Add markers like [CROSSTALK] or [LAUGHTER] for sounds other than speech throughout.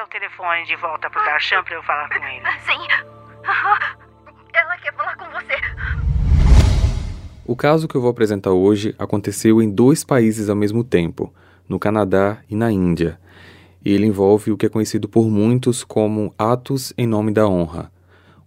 Passa o telefone de volta pro Darshan pra eu falar com ele. [LAUGHS] Sim. Ela quer falar com você. O caso que eu vou apresentar hoje aconteceu em dois países ao mesmo tempo, no Canadá e na Índia. Ele envolve o que é conhecido por muitos como atos em nome da honra.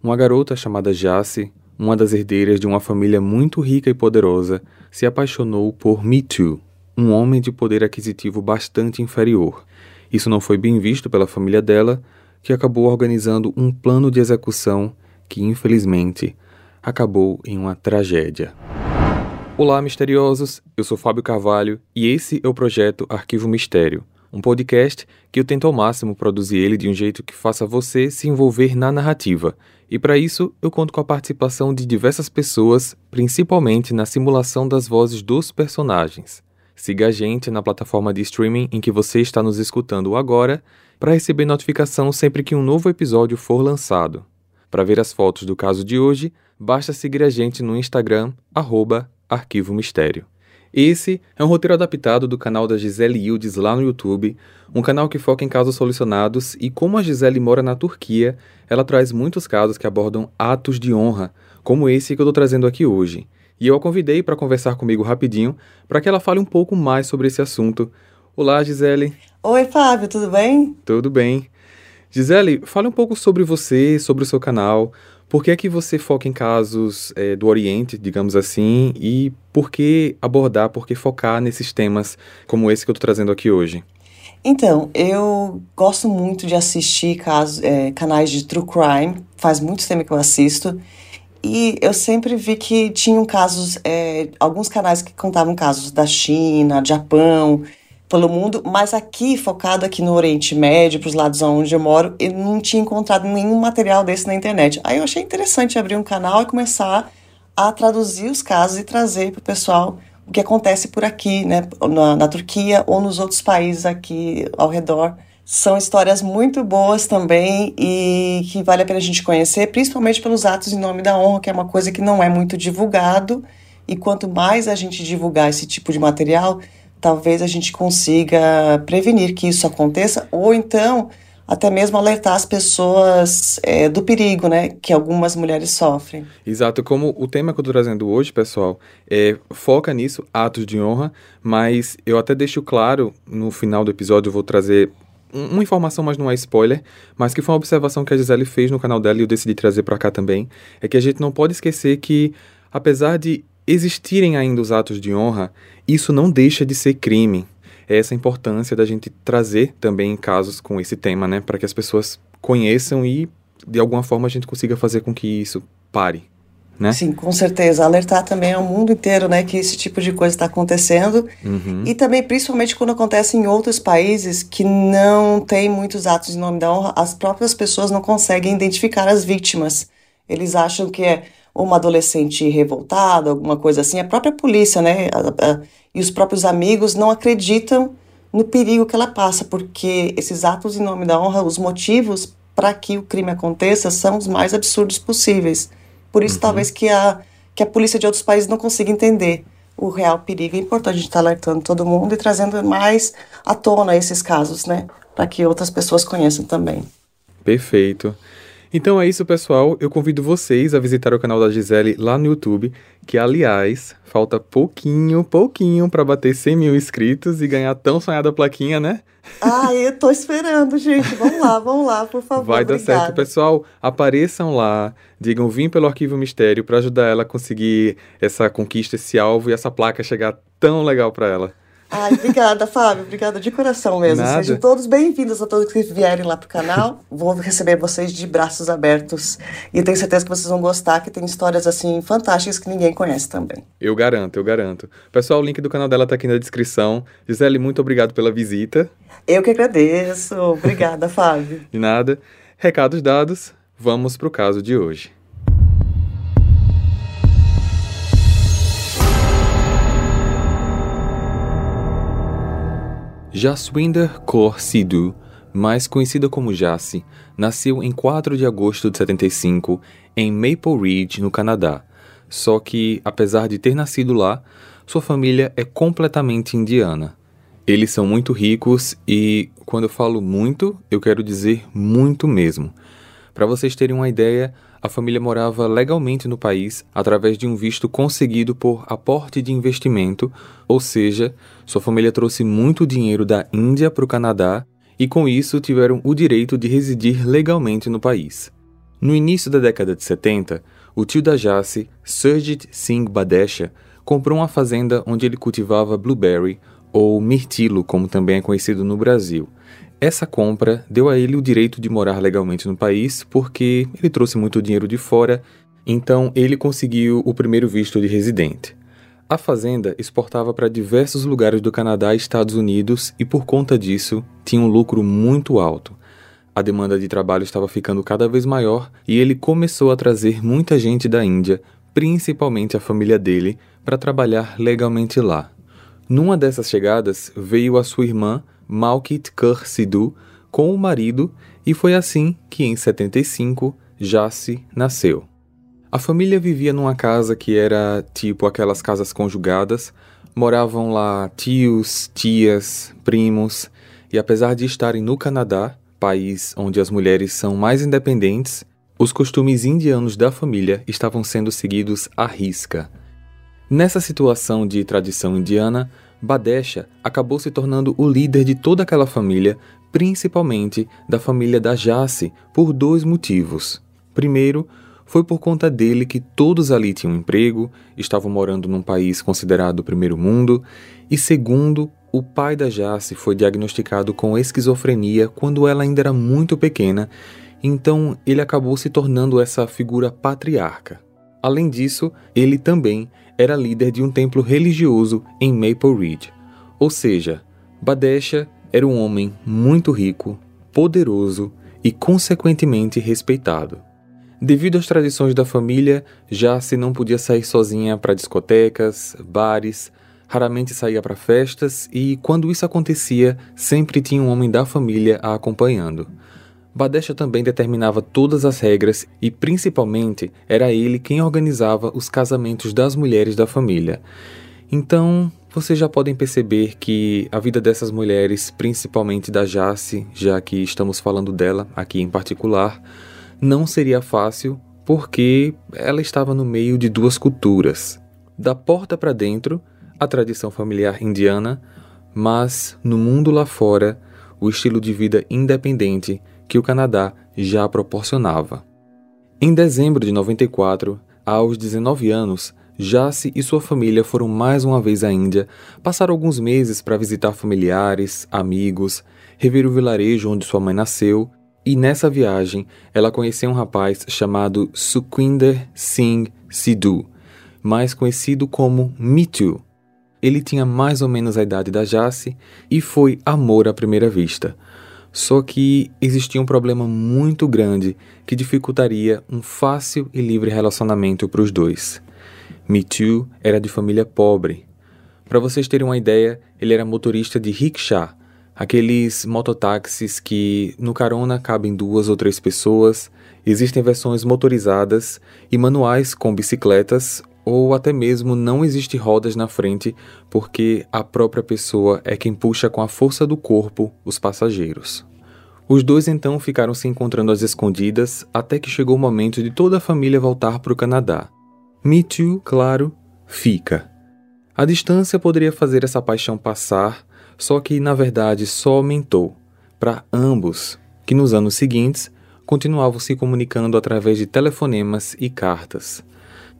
Uma garota chamada Jace, uma das herdeiras de uma família muito rica e poderosa, se apaixonou por Me Too, um homem de poder aquisitivo bastante inferior. Isso não foi bem visto pela família dela, que acabou organizando um plano de execução que, infelizmente, acabou em uma tragédia. Olá, misteriosos! Eu sou Fábio Carvalho e esse é o projeto Arquivo Mistério, um podcast que eu tento ao máximo produzir ele de um jeito que faça você se envolver na narrativa. E para isso, eu conto com a participação de diversas pessoas, principalmente na simulação das vozes dos personagens. Siga a gente na plataforma de streaming em que você está nos escutando agora para receber notificação sempre que um novo episódio for lançado. Para ver as fotos do caso de hoje, basta seguir a gente no Instagram, arroba Arquivo Mistério. Esse é um roteiro adaptado do canal da Gisele Yildiz lá no YouTube, um canal que foca em casos solucionados e como a Gisele mora na Turquia, ela traz muitos casos que abordam atos de honra, como esse que eu estou trazendo aqui hoje. E eu a convidei para conversar comigo rapidinho, para que ela fale um pouco mais sobre esse assunto. Olá, Gisele. Oi, Fábio, tudo bem? Tudo bem. Gisele, fale um pouco sobre você, sobre o seu canal. Por que é que você foca em casos é, do Oriente, digamos assim, e por que abordar, por que focar nesses temas como esse que eu estou trazendo aqui hoje? Então, eu gosto muito de assistir casos, é, canais de true crime, faz muito tempo que eu assisto, e eu sempre vi que tinham casos, é, alguns canais que contavam casos da China, Japão, pelo mundo, mas aqui, focado aqui no Oriente Médio, para os lados onde eu moro, eu não tinha encontrado nenhum material desse na internet. Aí eu achei interessante abrir um canal e começar a traduzir os casos e trazer para o pessoal o que acontece por aqui, né, na, na Turquia ou nos outros países aqui ao redor. São histórias muito boas também e que vale a pena a gente conhecer, principalmente pelos atos em nome da honra, que é uma coisa que não é muito divulgado. E quanto mais a gente divulgar esse tipo de material, talvez a gente consiga prevenir que isso aconteça, ou então até mesmo alertar as pessoas é, do perigo, né, que algumas mulheres sofrem. Exato, como o tema que eu estou trazendo hoje, pessoal, é, foca nisso, atos de honra, mas eu até deixo claro, no final do episódio eu vou trazer uma informação, mas não é spoiler, mas que foi uma observação que a Gisele fez no canal dela e eu decidi trazer para cá também, é que a gente não pode esquecer que, apesar de existirem ainda os atos de honra, isso não deixa de ser crime. É essa a importância da gente trazer também casos com esse tema, né, para que as pessoas conheçam e de alguma forma a gente consiga fazer com que isso pare. Né? Sim, com certeza. Alertar também ao mundo inteiro, né, que esse tipo de coisa está acontecendo. Uhum. E também, principalmente quando acontece em outros países que não tem muitos atos em nome da honra, as próprias pessoas não conseguem identificar as vítimas. Eles acham que é uma adolescente revoltada, alguma coisa assim, a própria polícia, né, a, a, e os próprios amigos não acreditam no perigo que ela passa, porque esses atos em nome da honra, os motivos para que o crime aconteça são os mais absurdos possíveis. Por isso, Uhum. talvez que a, que a polícia de outros países não consiga entender o real perigo. É importante a gente estar alertando todo mundo e trazendo mais à tona esses casos, né, para que outras pessoas conheçam também. Perfeito. Então é isso, pessoal. Eu convido vocês a visitar o canal da Gisele lá no YouTube, que, aliás, falta pouquinho, pouquinho para bater 100 mil inscritos e ganhar a tão sonhada plaquinha, né? Ah, eu tô esperando, gente. Vamos lá, vamos lá, por favor. Vai dar Obrigada. certo, pessoal. Apareçam lá, digam vim pelo Arquivo Mistério para ajudar ela a conseguir essa conquista, esse alvo e essa placa chegar tão legal para ela. Ai, obrigada, Fábio. Obrigada de coração mesmo. Nada. Sejam todos bem-vindos a todos que vierem lá pro canal. Vou receber vocês de braços abertos. E tenho certeza que vocês vão gostar, que tem histórias assim fantásticas que ninguém conhece também. Eu garanto, eu garanto. Pessoal, o link do canal dela tá aqui na descrição. Gisele, muito obrigado pela visita. Eu que agradeço. Obrigada, Fábio. De nada. Recados dados, vamos pro caso de hoje. Jaswinder Kaur Sidhu, mais conhecida como Jasse, nasceu em 4 de agosto de 75 em Maple Ridge, no Canadá. Só que, apesar de ter nascido lá, sua família é completamente indiana. Eles são muito ricos e, quando eu falo muito, eu quero dizer muito mesmo. Para vocês terem uma ideia, a família morava legalmente no país através de um visto conseguido por aporte de investimento, ou seja, sua família trouxe muito dinheiro da Índia para o Canadá e, com isso, tiveram o direito de residir legalmente no país. No início da década de 70, o tio da Jace, Surjit Singh Badesha, comprou uma fazenda onde ele cultivava blueberry, ou mirtilo, como também é conhecido no Brasil. Essa compra deu a ele o direito de morar legalmente no país porque ele trouxe muito dinheiro de fora, então ele conseguiu o primeiro visto de residente. A fazenda exportava para diversos lugares do Canadá e Estados Unidos e, por conta disso, tinha um lucro muito alto. A demanda de trabalho estava ficando cada vez maior e ele começou a trazer muita gente da Índia, principalmente a família dele, para trabalhar legalmente lá. Numa dessas chegadas veio a sua irmã, Malkit Kaur Sidhu, com o marido, e foi assim que em 75 Jasse nasceu. A família vivia numa casa que era tipo aquelas casas conjugadas, moravam lá tios, tias, primos, e apesar de estarem no Canadá, país onde as mulheres são mais independentes, os costumes indianos da família estavam sendo seguidos à risca. Nessa situação de tradição indiana, Badesha acabou se tornando o líder de toda aquela família, principalmente da família da Jace, por dois motivos. Primeiro, foi por conta dele que todos ali tinham emprego, estavam morando num país considerado primeiro mundo, e segundo, o pai da Jace foi diagnosticado com esquizofrenia quando ela ainda era muito pequena, então ele acabou se tornando essa figura patriarca. Além disso, ele também era líder de um templo religioso em Maple Ridge. Ou seja, Badesha era um homem muito rico, poderoso e consequentemente respeitado. Devido às tradições da família, Jace não podia sair sozinha para discotecas, bares, raramente saía para festas e, quando isso acontecia, sempre tinha um homem da família a acompanhando. Badesha também determinava todas as regras e, principalmente, era ele quem organizava os casamentos das mulheres da família. Então, vocês já podem perceber que a vida dessas mulheres, principalmente da Jace, já que estamos falando dela aqui em particular, não seria fácil porque ela estava no meio de duas culturas. Da porta para dentro, a tradição familiar indiana, mas no mundo lá fora, o estilo de vida independente que o Canadá já proporcionava. Em dezembro de 94, aos 19 anos, Jace e sua família foram mais uma vez à Índia, passaram alguns meses para visitar familiares, amigos, rever o vilarejo onde sua mãe nasceu, e nessa viagem ela conheceu um rapaz chamado Sukhwinder Singh Sidhu, mais conhecido como Mitu, ele tinha mais ou menos a idade da Jace e foi amor à primeira vista. Só que existia um problema muito grande que dificultaria um fácil e livre relacionamento para os dois. Mitu era de família pobre. Para vocês terem uma ideia, ele era motorista de rickshaw, aqueles mototáxis que no carona cabem duas ou três pessoas. Existem versões motorizadas e manuais com bicicletas ou até mesmo não existe rodas na frente porque a própria pessoa é quem puxa com a força do corpo os passageiros. Os dois então ficaram se encontrando às escondidas até que chegou o momento de toda a família voltar para o Canadá. Too, claro, fica. A distância poderia fazer essa paixão passar, só que na verdade só aumentou para ambos, que nos anos seguintes continuavam se comunicando através de telefonemas e cartas.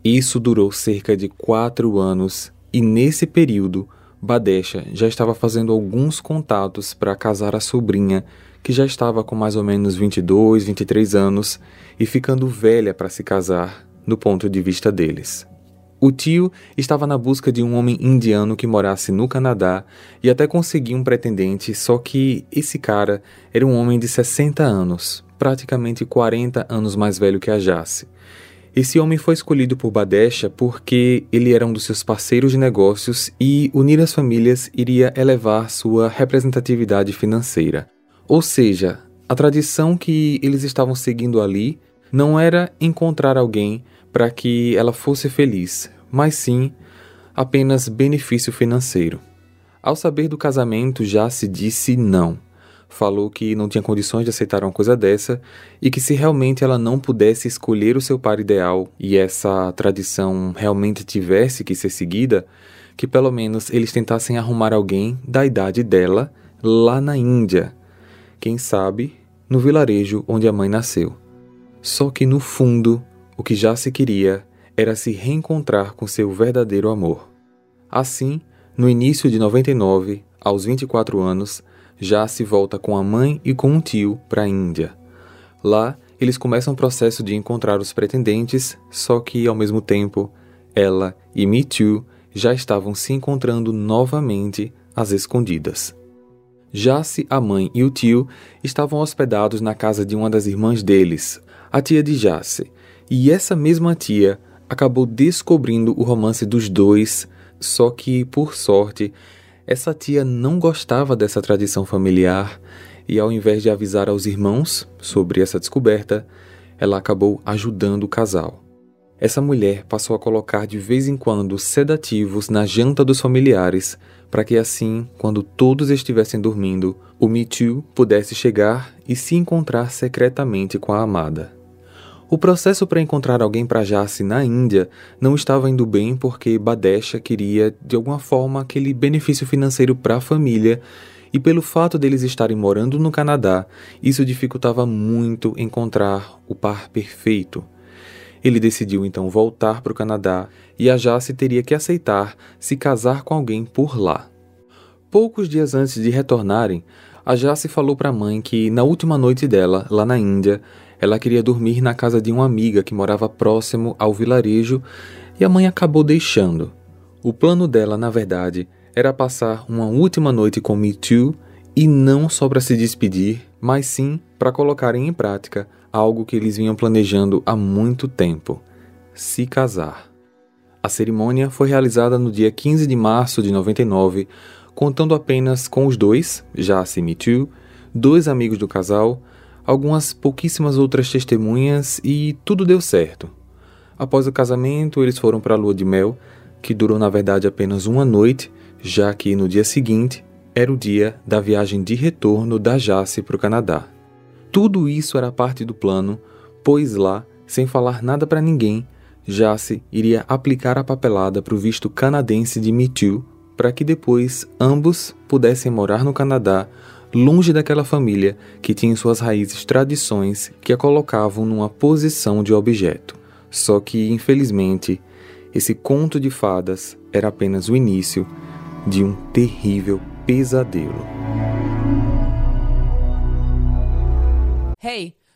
Isso durou cerca de quatro anos e nesse período Badesha já estava fazendo alguns contatos para casar a sobrinha, que já estava com mais ou menos 22, 23 anos e ficando velha para se casar, no ponto de vista deles. O tio estava na busca de um homem indiano que morasse no Canadá e até conseguiu um pretendente, só que esse cara era um homem de 60 anos, praticamente 40 anos mais velho que a Jace. Esse homem foi escolhido por Badesha porque ele era um dos seus parceiros de negócios e unir as famílias iria elevar sua representatividade financeira. Ou seja, a tradição que eles estavam seguindo ali não era encontrar alguém para que ela fosse feliz, mas sim apenas benefício financeiro. Ao saber do casamento, já se disse não. Falou que não tinha condições de aceitar uma coisa dessa e que se realmente ela não pudesse escolher o seu par ideal e essa tradição realmente tivesse que ser seguida, que pelo menos eles tentassem arrumar alguém da idade dela lá na Índia. Quem sabe no vilarejo onde a mãe nasceu. Só que no fundo, o que já se queria era se reencontrar com seu verdadeiro amor. Assim, no início de 99, aos 24 anos, já se volta com a mãe e com um tio para a Índia. Lá, eles começam o processo de encontrar os pretendentes, só que, ao mesmo tempo, ela e Me Too já estavam se encontrando novamente às escondidas. Jace, a mãe e o tio estavam hospedados na casa de uma das irmãs deles, a tia de Jace, e essa mesma tia acabou descobrindo o romance dos dois só que, por sorte, essa tia não gostava dessa tradição familiar e, ao invés de avisar aos irmãos sobre essa descoberta, ela acabou ajudando o casal. Essa mulher passou a colocar de vez em quando sedativos na janta dos familiares, para que assim, quando todos estivessem dormindo, o Too pudesse chegar e se encontrar secretamente com a amada. O processo para encontrar alguém para Jace na Índia não estava indo bem porque Badesha queria, de alguma forma, aquele benefício financeiro para a família e pelo fato deles estarem morando no Canadá, isso dificultava muito encontrar o par perfeito. Ele decidiu então voltar para o Canadá e a Jace teria que aceitar se casar com alguém por lá. Poucos dias antes de retornarem, a Jace falou para a mãe que na última noite dela, lá na Índia, ela queria dormir na casa de uma amiga que morava próximo ao vilarejo e a mãe acabou deixando. O plano dela, na verdade, era passar uma última noite com Me Too e não só para se despedir, mas sim para colocarem em prática algo que eles vinham planejando há muito tempo: se casar. A cerimônia foi realizada no dia 15 de março de 99, contando apenas com os dois, já se Me Too, dois amigos do casal, algumas pouquíssimas outras testemunhas e tudo deu certo. Após o casamento, eles foram para a lua de mel, que durou na verdade apenas uma noite, já que no dia seguinte era o dia da viagem de retorno da Jace para o Canadá. Tudo isso era parte do plano, pois lá, sem falar nada para ninguém, Jace iria aplicar a papelada para o visto canadense de Too, para que depois ambos pudessem morar no Canadá longe daquela família que tinha em suas raízes tradições que a colocavam numa posição de objeto. Só que, infelizmente, esse conto de fadas era apenas o início de um terrível pesadelo. Hey!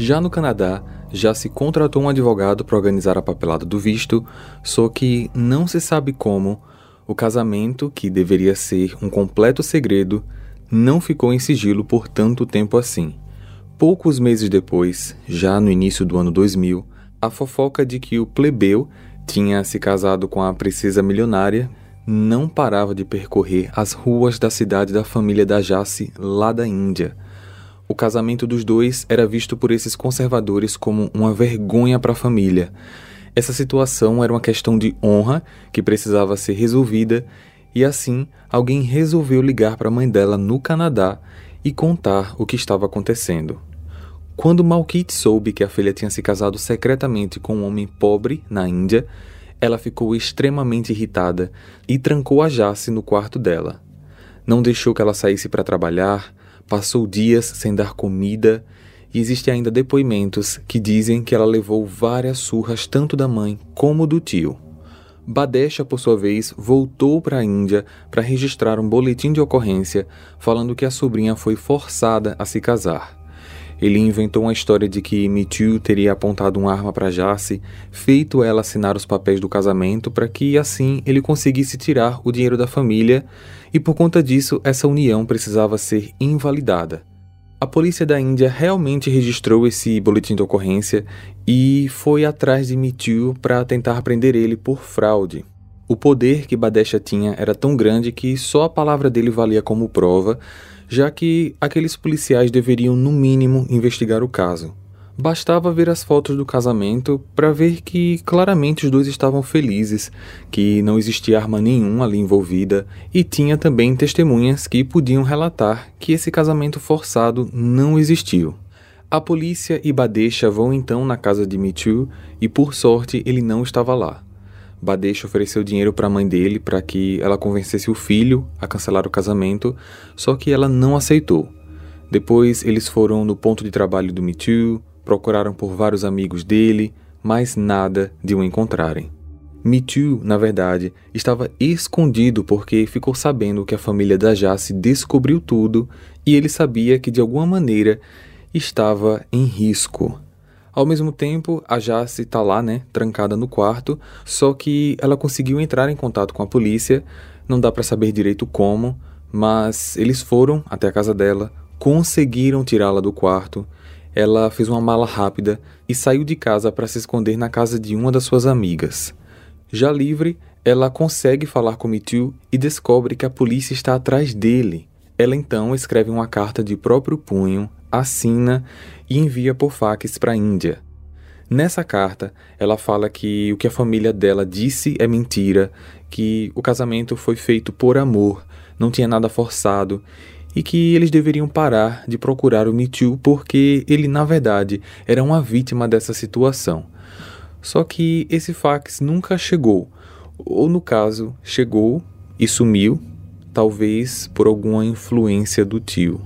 Já no Canadá, já se contratou um advogado para organizar a papelada do visto, só que não se sabe como o casamento, que deveria ser um completo segredo, não ficou em sigilo por tanto tempo assim. Poucos meses depois, já no início do ano 2000, a fofoca de que o plebeu tinha se casado com a princesa milionária não parava de percorrer as ruas da cidade da família da Jace, lá da Índia. O casamento dos dois era visto por esses conservadores como uma vergonha para a família. Essa situação era uma questão de honra que precisava ser resolvida, e assim alguém resolveu ligar para a mãe dela no Canadá e contar o que estava acontecendo. Quando Malkit soube que a filha tinha se casado secretamente com um homem pobre na Índia, ela ficou extremamente irritada e trancou a Jace no quarto dela. Não deixou que ela saísse para trabalhar, passou dias sem dar comida e existem ainda depoimentos que dizem que ela levou várias surras tanto da mãe como do tio. Badesha, por sua vez, voltou para a Índia para registrar um boletim de ocorrência falando que a sobrinha foi forçada a se casar. Ele inventou uma história de que Mithu teria apontado uma arma para Jace, feito ela assinar os papéis do casamento para que assim ele conseguisse tirar o dinheiro da família, e por conta disso essa união precisava ser invalidada. A polícia da Índia realmente registrou esse boletim de ocorrência e foi atrás de Mithu para tentar prender ele por fraude. O poder que Badesha tinha era tão grande que só a palavra dele valia como prova, já que aqueles policiais deveriam, no mínimo, investigar o caso. Bastava ver as fotos do casamento para ver que claramente os dois estavam felizes, que não existia arma nenhuma ali envolvida e tinha também testemunhas que podiam relatar que esse casamento forçado não existiu. A polícia e Badesha vão então na casa de Michu e por sorte ele não estava lá. Badesha ofereceu dinheiro para a mãe dele para que ela convencesse o filho a cancelar o casamento, só que ela não aceitou. Depois eles foram no ponto de trabalho do Michu, Procuraram por vários amigos dele, mas nada de o encontrarem. Mitu, na verdade, estava escondido porque ficou sabendo que a família da Jace descobriu tudo e ele sabia que de alguma maneira estava em risco. Ao mesmo tempo, a Jace está lá, né, trancada no quarto, só que ela conseguiu entrar em contato com a polícia, não dá para saber direito como, mas eles foram até a casa dela, conseguiram tirá-la do quarto ela fez uma mala rápida e saiu de casa para se esconder na casa de uma das suas amigas. Já livre, ela consegue falar com Mithu e descobre que a polícia está atrás dele. Ela então escreve uma carta de próprio punho, assina e envia por fax para a Índia. Nessa carta, ela fala que o que a família dela disse é mentira, que o casamento foi feito por amor, não tinha nada forçado e que eles deveriam parar de procurar o Mitchell porque ele, na verdade, era uma vítima dessa situação. Só que esse fax nunca chegou, ou no caso, chegou e sumiu, talvez por alguma influência do tio.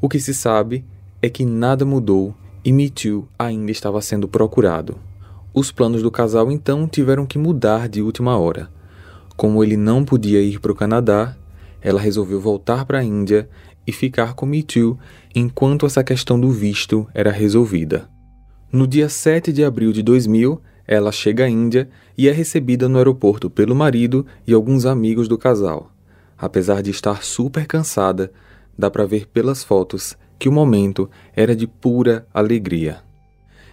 O que se sabe é que nada mudou e Mitchell ainda estava sendo procurado. Os planos do casal então tiveram que mudar de última hora. Como ele não podia ir para o Canadá, ela resolveu voltar para a Índia e ficar com Mithu enquanto essa questão do visto era resolvida. No dia 7 de abril de 2000, ela chega à Índia e é recebida no aeroporto pelo marido e alguns amigos do casal. Apesar de estar super cansada, dá para ver pelas fotos que o momento era de pura alegria.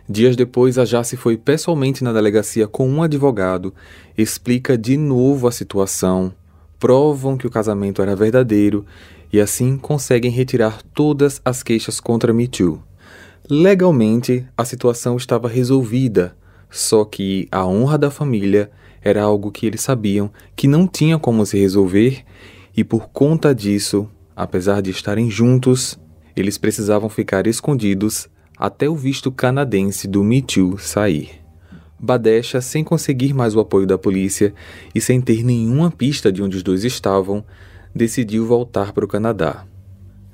Dias depois, a Jace foi pessoalmente na delegacia com um advogado, explica de novo a situação, provam que o casamento era verdadeiro e assim conseguem retirar todas as queixas contra Me. Legalmente, a situação estava resolvida, só que a honra da família era algo que eles sabiam que não tinha como se resolver e por conta disso, apesar de estarem juntos, eles precisavam ficar escondidos até o visto canadense do Me Too sair. Badesha, sem conseguir mais o apoio da polícia e sem ter nenhuma pista de onde os dois estavam, decidiu voltar para o Canadá.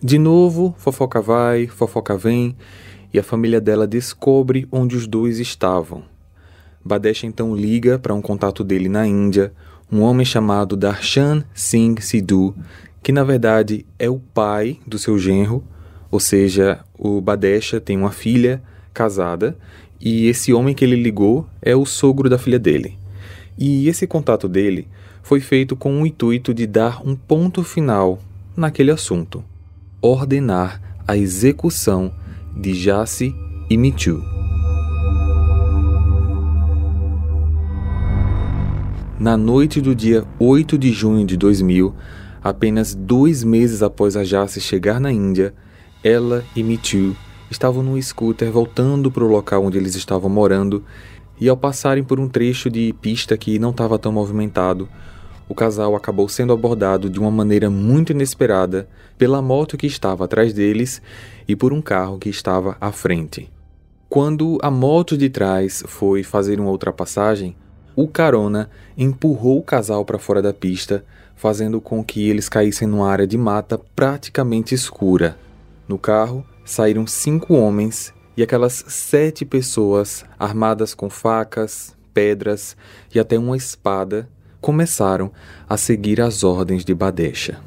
De novo, fofoca vai, fofoca vem, e a família dela descobre onde os dois estavam. Badesha então liga para um contato dele na Índia, um homem chamado Darshan Singh Sidhu, que na verdade é o pai do seu genro, ou seja, o Badesha tem uma filha casada e esse homem que ele ligou é o sogro da filha dele. E esse contato dele foi feito com o intuito de dar um ponto final naquele assunto, ordenar a execução de Jace e Michu. Na noite do dia 8 de junho de 2000, apenas dois meses após a Jace chegar na Índia, ela e Michu estavam num scooter voltando para o local onde eles estavam morando e ao passarem por um trecho de pista que não estava tão movimentado, o casal acabou sendo abordado de uma maneira muito inesperada pela moto que estava atrás deles e por um carro que estava à frente. Quando a moto de trás foi fazer uma ultrapassagem, o carona empurrou o casal para fora da pista, fazendo com que eles caíssem numa área de mata praticamente escura. No carro, saíram cinco homens e aquelas sete pessoas, armadas com facas, pedras e até uma espada, começaram a seguir as ordens de Badesha.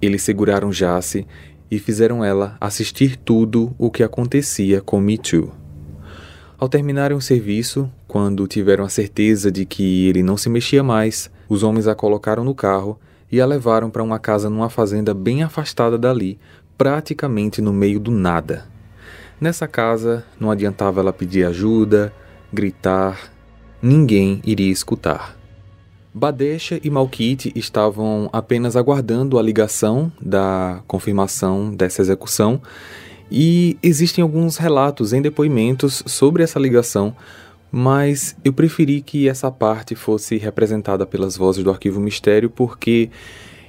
Eles seguraram Jace e fizeram ela assistir tudo o que acontecia com Too. Ao terminarem o serviço, quando tiveram a certeza de que ele não se mexia mais, os homens a colocaram no carro e a levaram para uma casa numa fazenda bem afastada dali, praticamente no meio do nada. Nessa casa, não adiantava ela pedir ajuda, gritar, ninguém iria escutar. Badesha e Malkit estavam apenas aguardando a ligação da confirmação dessa execução e existem alguns relatos em depoimentos sobre essa ligação, mas eu preferi que essa parte fosse representada pelas vozes do Arquivo Mistério porque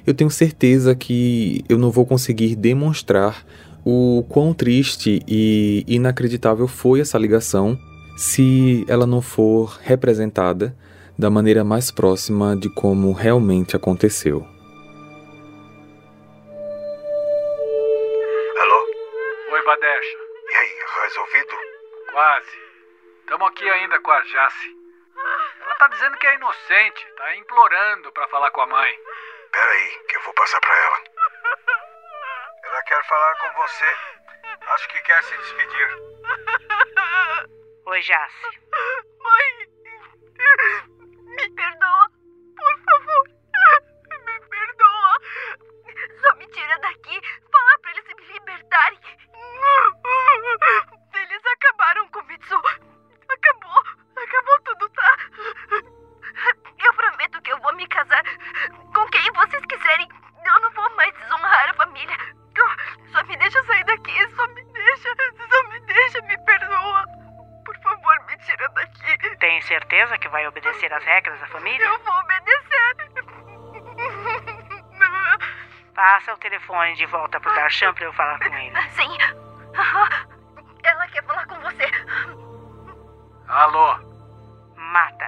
eu tenho certeza que eu não vou conseguir demonstrar o quão triste e inacreditável foi essa ligação se ela não for representada da maneira mais próxima de como realmente aconteceu. Alô? Oi, Badesha. E aí, resolvido? Quase. Estamos aqui ainda com a Jace. Ela tá dizendo que é inocente, tá implorando para falar com a mãe. Pera aí, que eu vou passar para ela. Ela quer falar com você. Acho que quer se despedir. Oi, Jace. Mãe! Me perdoa, por favor. Me perdoa. Só me tira daqui. Fala pra eles me libertarem. Eles acabaram com o Mitsu. Acabou. Acabou telefone de volta pro Darshan pra eu falar com ele. [LAUGHS] Sim. Ela quer falar com você. Alô? Mata.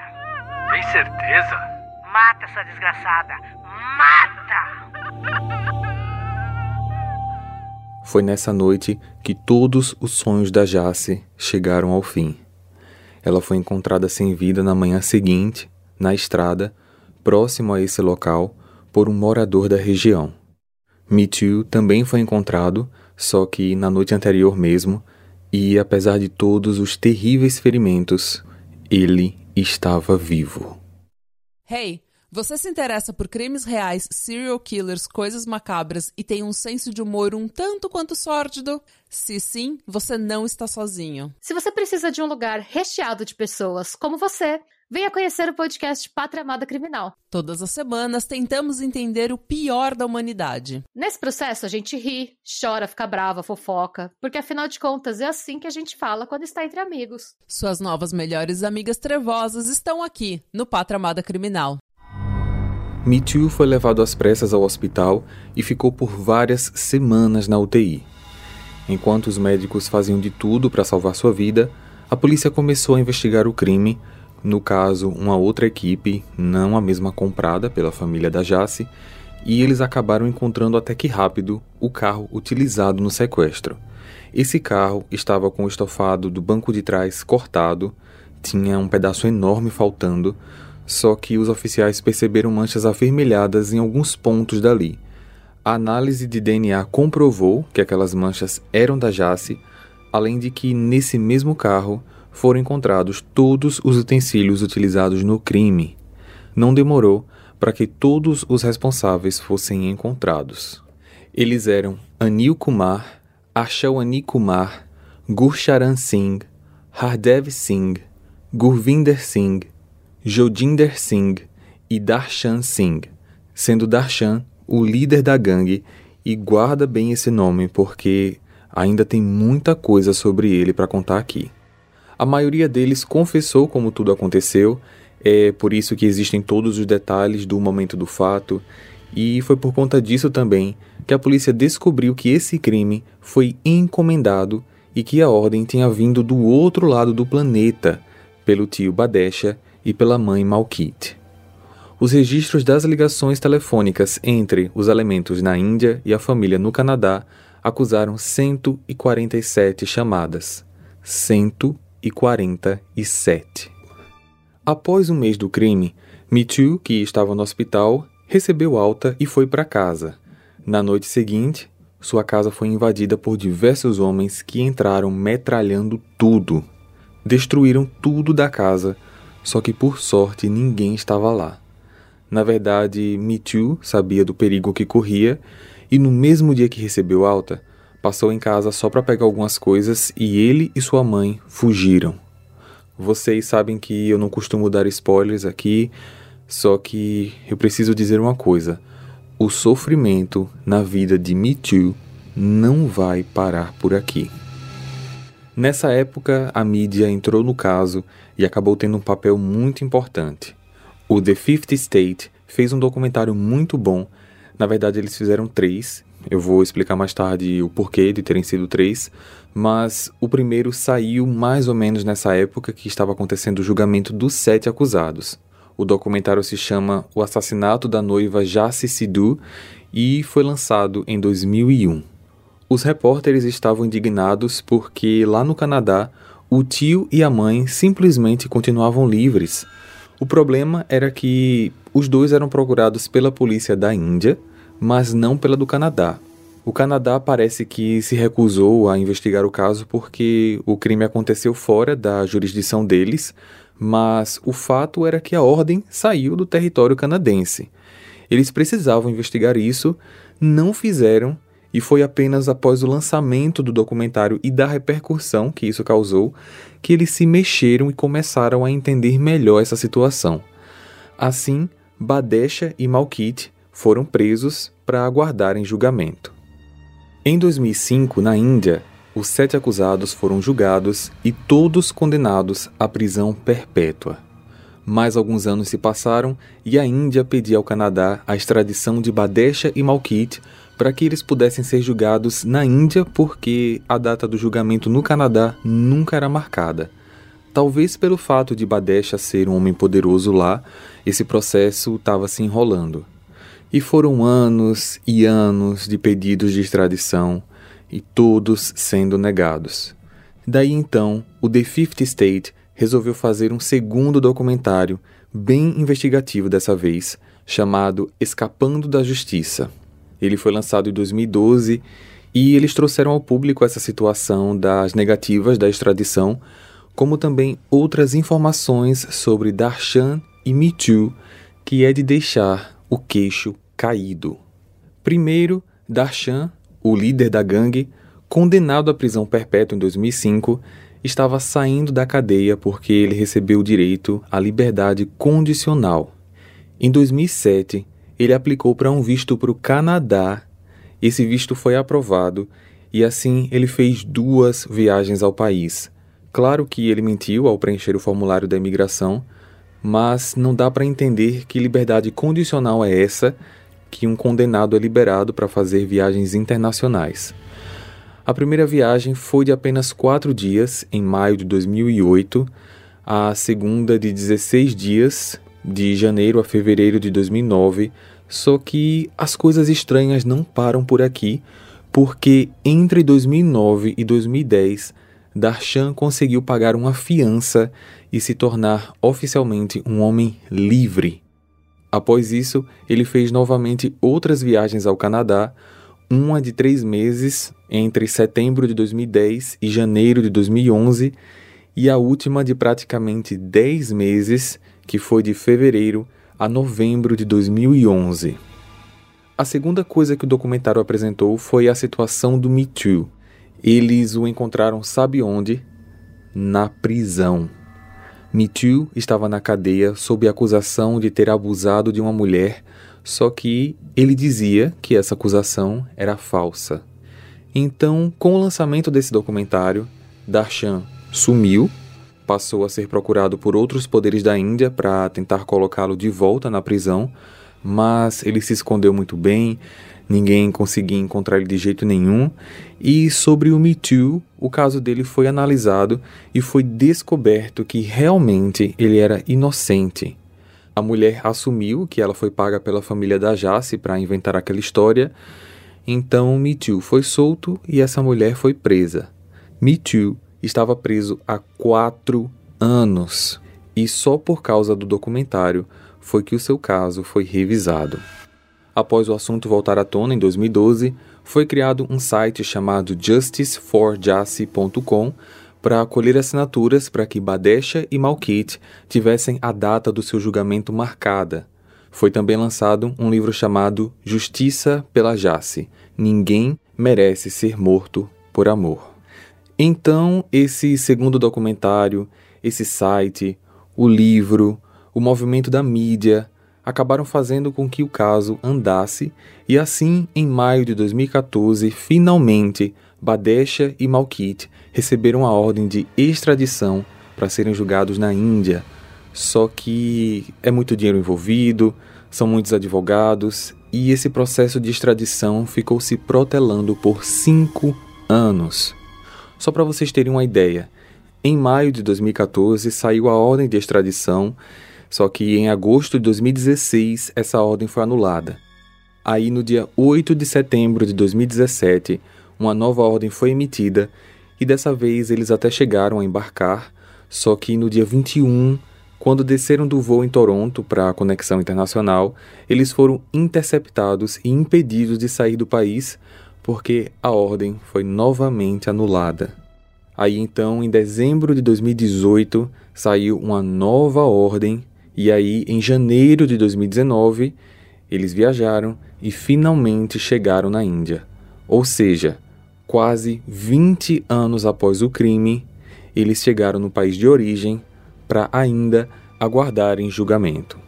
Tem certeza? Mata essa desgraçada. Mata! Foi nessa noite que todos os sonhos da Jace chegaram ao fim. Ela foi encontrada sem vida na manhã seguinte, na estrada, próximo a esse local, por um morador da região. Me Too também foi encontrado, só que na noite anterior mesmo, e apesar de todos os terríveis ferimentos, ele estava vivo. Hey, você se interessa por crimes reais, serial killers, coisas macabras e tem um senso de humor um tanto quanto sórdido? Se sim, você não está sozinho. Se você precisa de um lugar recheado de pessoas como você, venha conhecer o podcast Pátria Amada Criminal. Todas as semanas tentamos entender o pior da humanidade. Nesse processo, a gente ri, chora, fica brava, fofoca, porque afinal de contas é assim que a gente fala quando está entre amigos. Suas novas melhores amigas trevosas estão aqui, no Pátria Amada Criminal. Me Too foi levado às pressas ao hospital e ficou por várias semanas na UTI. Enquanto os médicos faziam de tudo para salvar sua vida, a polícia começou a investigar o crime, no caso, uma outra equipe, não a mesma comprada pela família da Jace, e eles acabaram encontrando até que rápido o carro utilizado no sequestro. Esse carro estava com o estofado do banco de trás cortado, tinha um pedaço enorme faltando, só que os oficiais perceberam manchas avermelhadas em alguns pontos dali. A análise de DNA comprovou que aquelas manchas eram da Jace, além de que nesse mesmo carro foram encontrados todos os utensílios utilizados no crime. Não demorou para que todos os responsáveis fossem encontrados. Eles eram Anil Kumar, Ashawani Kumar, Gurcharan Singh, Hardev Singh, Gurvinder Singh, Jodinder Singh e Darshan Singh, sendo Darshan o líder da gangue e guarda bem esse nome porque ainda tem muita coisa sobre ele para contar aqui. A maioria deles confessou como tudo aconteceu, é por isso que existem todos os detalhes do momento do fato, e foi por conta disso também que a polícia descobriu que esse crime foi encomendado e que a ordem tinha vindo do outro lado do planeta, pelo tio Badesha e pela mãe Malkit. Os registros das ligações telefônicas entre os elementos na Índia e a família no Canadá acusaram 147 chamadas. 147. Após um mês do crime, Michu, que estava no hospital, recebeu alta e foi para casa. Na noite seguinte, sua casa foi invadida por diversos homens que entraram metralhando tudo. Destruíram tudo da casa, só que por sorte ninguém estava lá. Na verdade, Too sabia do perigo que corria e no mesmo dia que recebeu alta, passou em casa só para pegar algumas coisas e ele e sua mãe fugiram. Vocês sabem que eu não costumo dar spoilers aqui, só que eu preciso dizer uma coisa o sofrimento na vida de Me Too não vai parar por aqui. Nessa época, a mídia entrou no caso e acabou tendo um papel muito importante. O The Fifth State fez um documentário muito bom. Na verdade, eles fizeram três. Eu vou explicar mais tarde o porquê de terem sido três. Mas o primeiro saiu mais ou menos nessa época que estava acontecendo o julgamento dos sete acusados. O documentário se chama O Assassinato da Noiva Jaci Sidhu e foi lançado em 2001. Os repórteres estavam indignados porque lá no Canadá o tio e a mãe simplesmente continuavam livres. O problema era que os dois eram procurados pela polícia da Índia, mas não pela do Canadá. O Canadá parece que se recusou a investigar o caso porque o crime aconteceu fora da jurisdição deles, mas o fato era que a ordem saiu do território canadense. Eles precisavam investigar isso, não fizeram, e foi apenas após o lançamento do documentário e da repercussão que isso causou que eles se mexeram e começaram a entender melhor essa situação. Assim, Badesha e Malkit foram presos para aguardarem julgamento. Em 2005, na Índia, os sete acusados foram julgados e todos condenados à prisão perpétua. Mais alguns anos se passaram e a Índia pedia ao Canadá a extradição de Badesha e Malkit para que eles pudessem ser julgados na Índia, porque a data do julgamento no Canadá nunca era marcada. Talvez pelo fato de Badesha ser um homem poderoso lá, esse processo estava se enrolando. E foram anos e anos de pedidos de extradição e todos sendo negados. Daí então, o The Fifth State resolveu fazer um segundo documentário, bem investigativo dessa vez, chamado Escapando da Justiça. Ele foi lançado em 2012 e eles trouxeram ao público essa situação das negativas da extradição, como também outras informações sobre Darshan e Me Too, que é de deixar o queixo caído. Primeiro, Darshan o líder da gangue, condenado à prisão perpétua em 2005, estava saindo da cadeia porque ele recebeu o direito à liberdade condicional. Em 2007, ele aplicou para um visto para o Canadá. Esse visto foi aprovado e assim ele fez duas viagens ao país. Claro que ele mentiu ao preencher o formulário da imigração, mas não dá para entender que liberdade condicional é essa que um condenado é liberado para fazer viagens internacionais. A primeira viagem foi de apenas quatro dias, em maio de 2008, a segunda de 16 dias, de janeiro a fevereiro de 2009. Só que as coisas estranhas não param por aqui, porque entre 2009 e 2010, Darshan conseguiu pagar uma fiança e se tornar oficialmente um homem livre. Após isso, ele fez novamente outras viagens ao Canadá, uma de três meses entre setembro de 2010 e janeiro de 2011, e a última de praticamente dez meses, que foi de fevereiro a novembro de 2011. A segunda coisa que o documentário apresentou foi a situação do Me Too. Eles o encontraram, sabe onde? Na prisão. Too estava na cadeia sob acusação de ter abusado de uma mulher, só que ele dizia que essa acusação era falsa. Então, com o lançamento desse documentário, Darshan sumiu, passou a ser procurado por outros poderes da Índia para tentar colocá-lo de volta na prisão, mas ele se escondeu muito bem, ninguém conseguia encontrar ele de jeito nenhum. E sobre o Me Too, o caso dele foi analisado e foi descoberto que realmente ele era inocente. A mulher assumiu que ela foi paga pela família da Jace para inventar aquela história. Então Me Too foi solto e essa mulher foi presa. Me Too estava preso há quatro anos e só por causa do documentário foi que o seu caso foi revisado. Após o assunto voltar à tona em 2012, foi criado um site chamado justiceforjassy.com para colher assinaturas para que Badesha e Malkit tivessem a data do seu julgamento marcada. Foi também lançado um livro chamado Justiça pela Jasse. Ninguém merece ser morto por amor. Então, esse segundo documentário, esse site, o livro, o movimento da mídia acabaram fazendo com que o caso andasse e assim, em maio de 2014, finalmente Badesha e Malkit receberam a ordem de extradição para serem julgados na Índia. Só que é muito dinheiro envolvido, são muitos advogados e esse processo de extradição ficou se protelando por cinco anos. Só para vocês terem uma ideia, em maio de 2014 saiu a ordem de extradição, só que em agosto de 2016 essa ordem foi anulada. Aí no dia 8 de setembro de 2017, uma nova ordem foi emitida e dessa vez eles até chegaram a embarcar, só que no dia 21, quando desceram do voo em Toronto para a conexão internacional, eles foram interceptados e impedidos de sair do país porque a ordem foi novamente anulada. Aí então, em dezembro de 2018, saiu uma nova ordem e aí em janeiro de 2019 eles viajaram e finalmente chegaram na Índia. Ou seja, quase 20 anos após o crime, eles chegaram no país de origem para ainda aguardarem julgamento.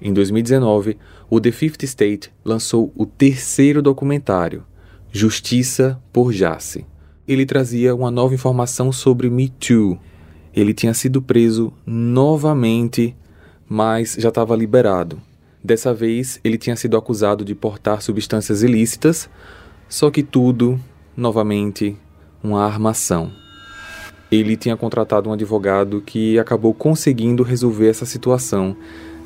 Em 2019, o The Fifth State lançou o terceiro documentário, Justiça por Jasse. Ele trazia uma nova informação sobre Me Too. Ele tinha sido preso novamente, mas já estava liberado. Dessa vez, ele tinha sido acusado de portar substâncias ilícitas, só que tudo novamente uma armação. Ele tinha contratado um advogado que acabou conseguindo resolver essa situação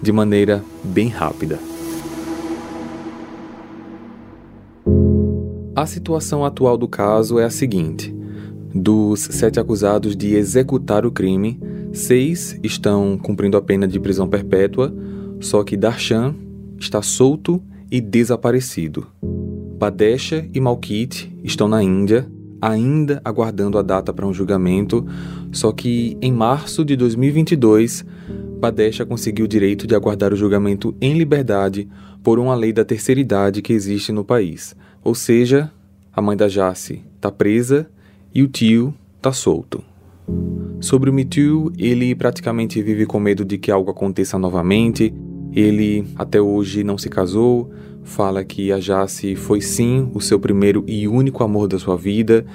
de maneira bem rápida. A situação atual do caso é a seguinte: dos sete acusados de executar o crime, seis estão cumprindo a pena de prisão perpétua, só que Darshan está solto e desaparecido. Badesha e Malkit estão na Índia, ainda aguardando a data para um julgamento, só que em março de 2022, Badesha conseguiu o direito de aguardar o julgamento em liberdade por uma lei da terceira idade que existe no país. Ou seja, a mãe da Jace está presa e o tio está solto. Sobre o Me Too, ele praticamente vive com medo de que algo aconteça novamente. Ele até hoje não se casou, fala que a Jace foi sim o seu primeiro e único amor da sua vida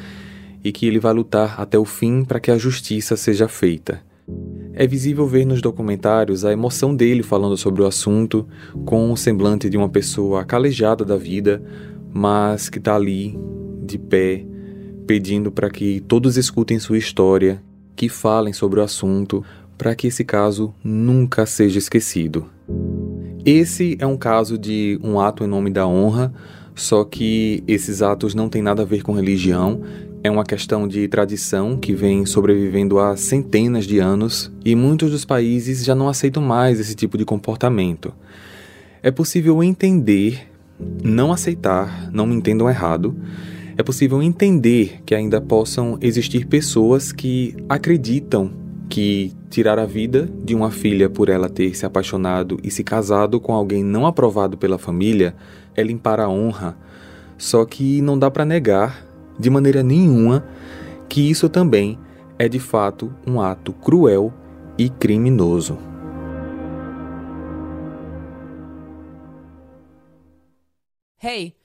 e que ele vai lutar até o fim para que a justiça seja feita. É visível ver nos documentários a emoção dele falando sobre o assunto, com o semblante de uma pessoa calejada da vida, mas que está ali, de pé, pedindo para que todos escutem sua história, que falem sobre o assunto, para que esse caso nunca seja esquecido. Esse é um caso de um ato em nome da honra, só que esses atos não têm nada a ver com religião, é uma questão de tradição que vem sobrevivendo há centenas de anos e muitos dos países já não aceitam mais esse tipo de comportamento. É possível entender, não aceitar, não me entendam errado, é possível entender que ainda possam existir pessoas que acreditam que tirar a vida de uma filha por ela ter se apaixonado e se casado com alguém não aprovado pela família é limpar a honra. Só que não dá para negar, de maneira nenhuma, que isso também é de fato um ato cruel e criminoso. Hey!